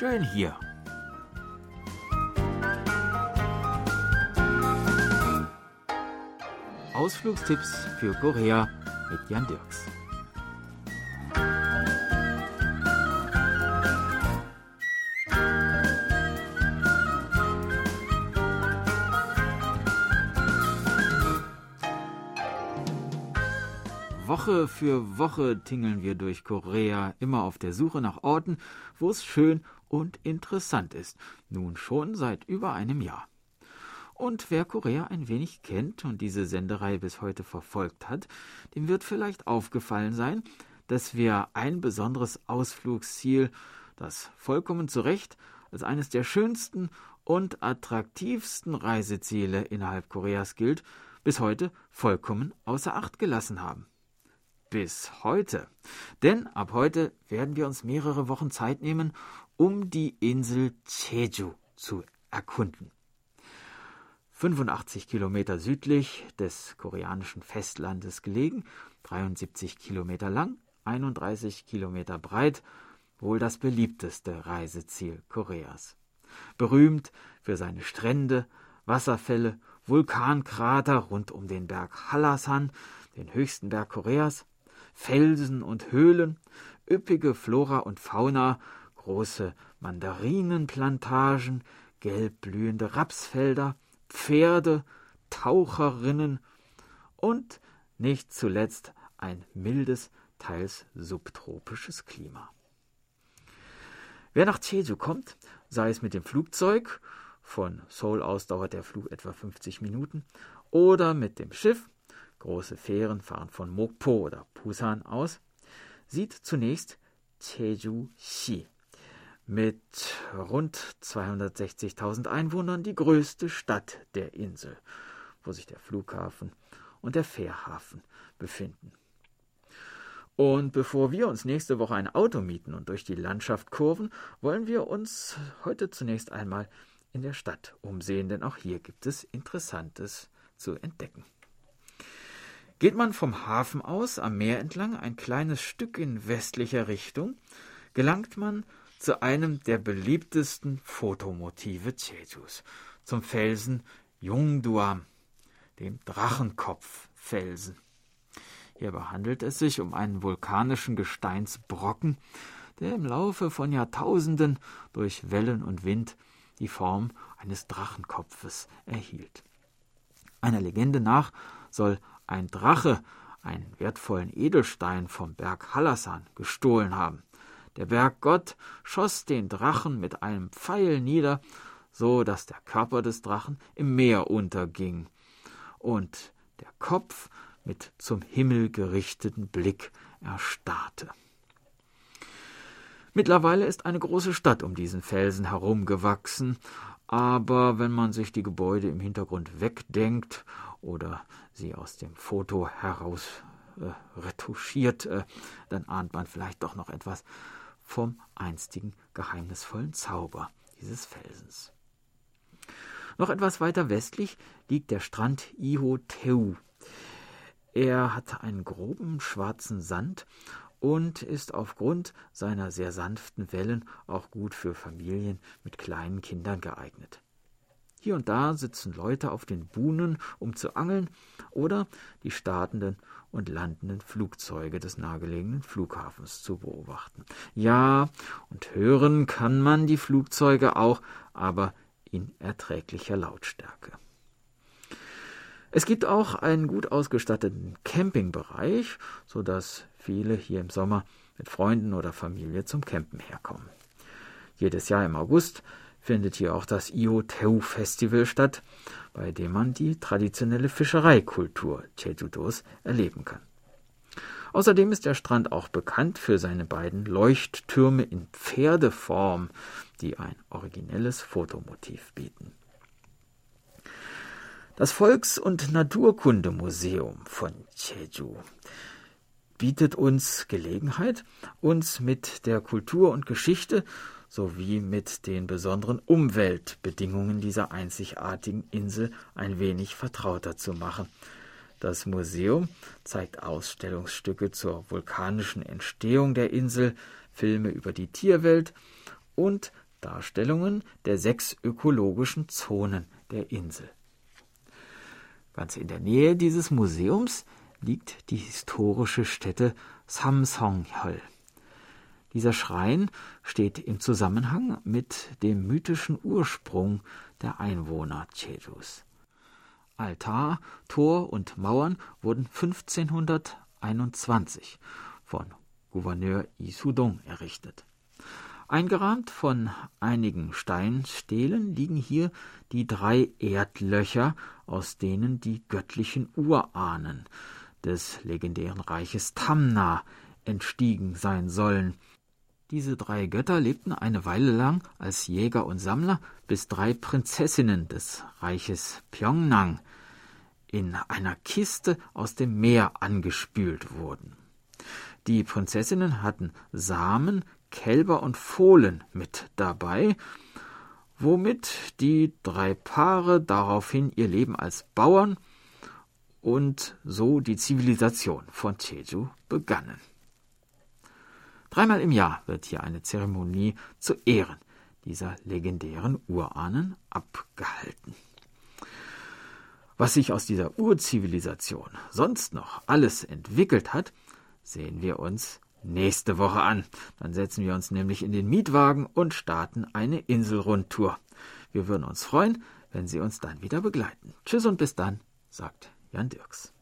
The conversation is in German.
schön hier. Ausflugstipps für Korea mit Jan Dirks. Woche für Woche tingeln wir durch Korea, immer auf der Suche nach Orten, wo es schön und interessant ist. Nun schon seit über einem Jahr. Und wer Korea ein wenig kennt und diese Senderei bis heute verfolgt hat, dem wird vielleicht aufgefallen sein, dass wir ein besonderes Ausflugsziel, das vollkommen zu Recht als eines der schönsten und attraktivsten Reiseziele innerhalb Koreas gilt, bis heute vollkommen außer Acht gelassen haben bis heute. Denn ab heute werden wir uns mehrere Wochen Zeit nehmen, um die Insel Jeju zu erkunden. 85 Kilometer südlich des koreanischen Festlandes gelegen, 73 Kilometer lang, 31 Kilometer breit, wohl das beliebteste Reiseziel Koreas. Berühmt für seine Strände, Wasserfälle, Vulkankrater rund um den Berg Hallasan, den höchsten Berg Koreas, Felsen und Höhlen, üppige Flora und Fauna, große Mandarinenplantagen, gelb blühende Rapsfelder, Pferde, Taucherinnen und nicht zuletzt ein mildes, teils subtropisches Klima. Wer nach Jeju kommt, sei es mit dem Flugzeug, von Seoul aus dauert der Flug etwa 50 Minuten, oder mit dem Schiff, große Fähren fahren von Mokpo oder Busan aus, sieht zunächst Jeju-si mit rund 260.000 Einwohnern die größte Stadt der Insel, wo sich der Flughafen und der Fährhafen befinden. Und bevor wir uns nächste Woche ein Auto mieten und durch die Landschaft kurven, wollen wir uns heute zunächst einmal in der Stadt umsehen, denn auch hier gibt es Interessantes zu entdecken. Geht man vom Hafen aus am Meer entlang ein kleines Stück in westlicher Richtung, gelangt man zu einem der beliebtesten Fotomotive Jejus, zum Felsen Jungduam, dem Drachenkopffelsen. Hierbei handelt es sich um einen vulkanischen Gesteinsbrocken, der im Laufe von Jahrtausenden durch Wellen und Wind die Form eines Drachenkopfes erhielt. Einer Legende nach soll ein Drache einen wertvollen Edelstein vom Berg Hallasan gestohlen haben. Der Berggott schoss den Drachen mit einem Pfeil nieder, so dass der Körper des Drachen im Meer unterging und der Kopf mit zum Himmel gerichteten Blick erstarrte. Mittlerweile ist eine große Stadt um diesen Felsen herumgewachsen, aber wenn man sich die Gebäude im Hintergrund wegdenkt oder sie aus dem Foto heraus äh, retuschiert, äh, dann ahnt man vielleicht doch noch etwas vom einstigen geheimnisvollen Zauber dieses Felsens. Noch etwas weiter westlich liegt der Strand Ihoteu. Er hat einen groben schwarzen Sand und ist aufgrund seiner sehr sanften Wellen auch gut für Familien mit kleinen Kindern geeignet. Hier und da sitzen Leute auf den Buhnen, um zu angeln, oder die startenden und landenden Flugzeuge des nahegelegenen Flughafens zu beobachten. Ja, und hören kann man die Flugzeuge auch, aber in erträglicher Lautstärke. Es gibt auch einen gut ausgestatteten Campingbereich, so dass viele hier im Sommer mit Freunden oder Familie zum Campen herkommen. Jedes Jahr im August findet hier auch das Ioteu Festival statt, bei dem man die traditionelle Fischereikultur Jeju-dos erleben kann. Außerdem ist der Strand auch bekannt für seine beiden Leuchttürme in Pferdeform, die ein originelles Fotomotiv bieten. Das Volks- und Naturkundemuseum von Jeju bietet uns Gelegenheit, uns mit der Kultur und Geschichte sowie mit den besonderen Umweltbedingungen dieser einzigartigen Insel ein wenig vertrauter zu machen. Das Museum zeigt Ausstellungsstücke zur vulkanischen Entstehung der Insel, Filme über die Tierwelt und Darstellungen der sechs ökologischen Zonen der Insel. Ganz in der Nähe dieses Museums liegt die historische Stätte Samsonghöl. Dieser Schrein steht im Zusammenhang mit dem mythischen Ursprung der Einwohner Chejus. Altar, Tor und Mauern wurden 1521 von Gouverneur Isudong errichtet. Eingerahmt von einigen Steinstelen liegen hier die drei Erdlöcher, aus denen die göttlichen Urahnen des legendären Reiches Tamna entstiegen sein sollen. Diese drei Götter lebten eine Weile lang als Jäger und Sammler, bis drei Prinzessinnen des Reiches Pyongnang in einer Kiste aus dem Meer angespült wurden. Die Prinzessinnen hatten Samen, Kälber und Fohlen mit dabei, womit die drei Paare daraufhin ihr Leben als Bauern und so die Zivilisation von Jeju begannen. Dreimal im Jahr wird hier eine Zeremonie zu Ehren dieser legendären Urahnen abgehalten. Was sich aus dieser Urzivilisation sonst noch alles entwickelt hat, sehen wir uns nächste Woche an. Dann setzen wir uns nämlich in den Mietwagen und starten eine Inselrundtour. Wir würden uns freuen, wenn Sie uns dann wieder begleiten. Tschüss und bis dann, sagt Jan Dirks.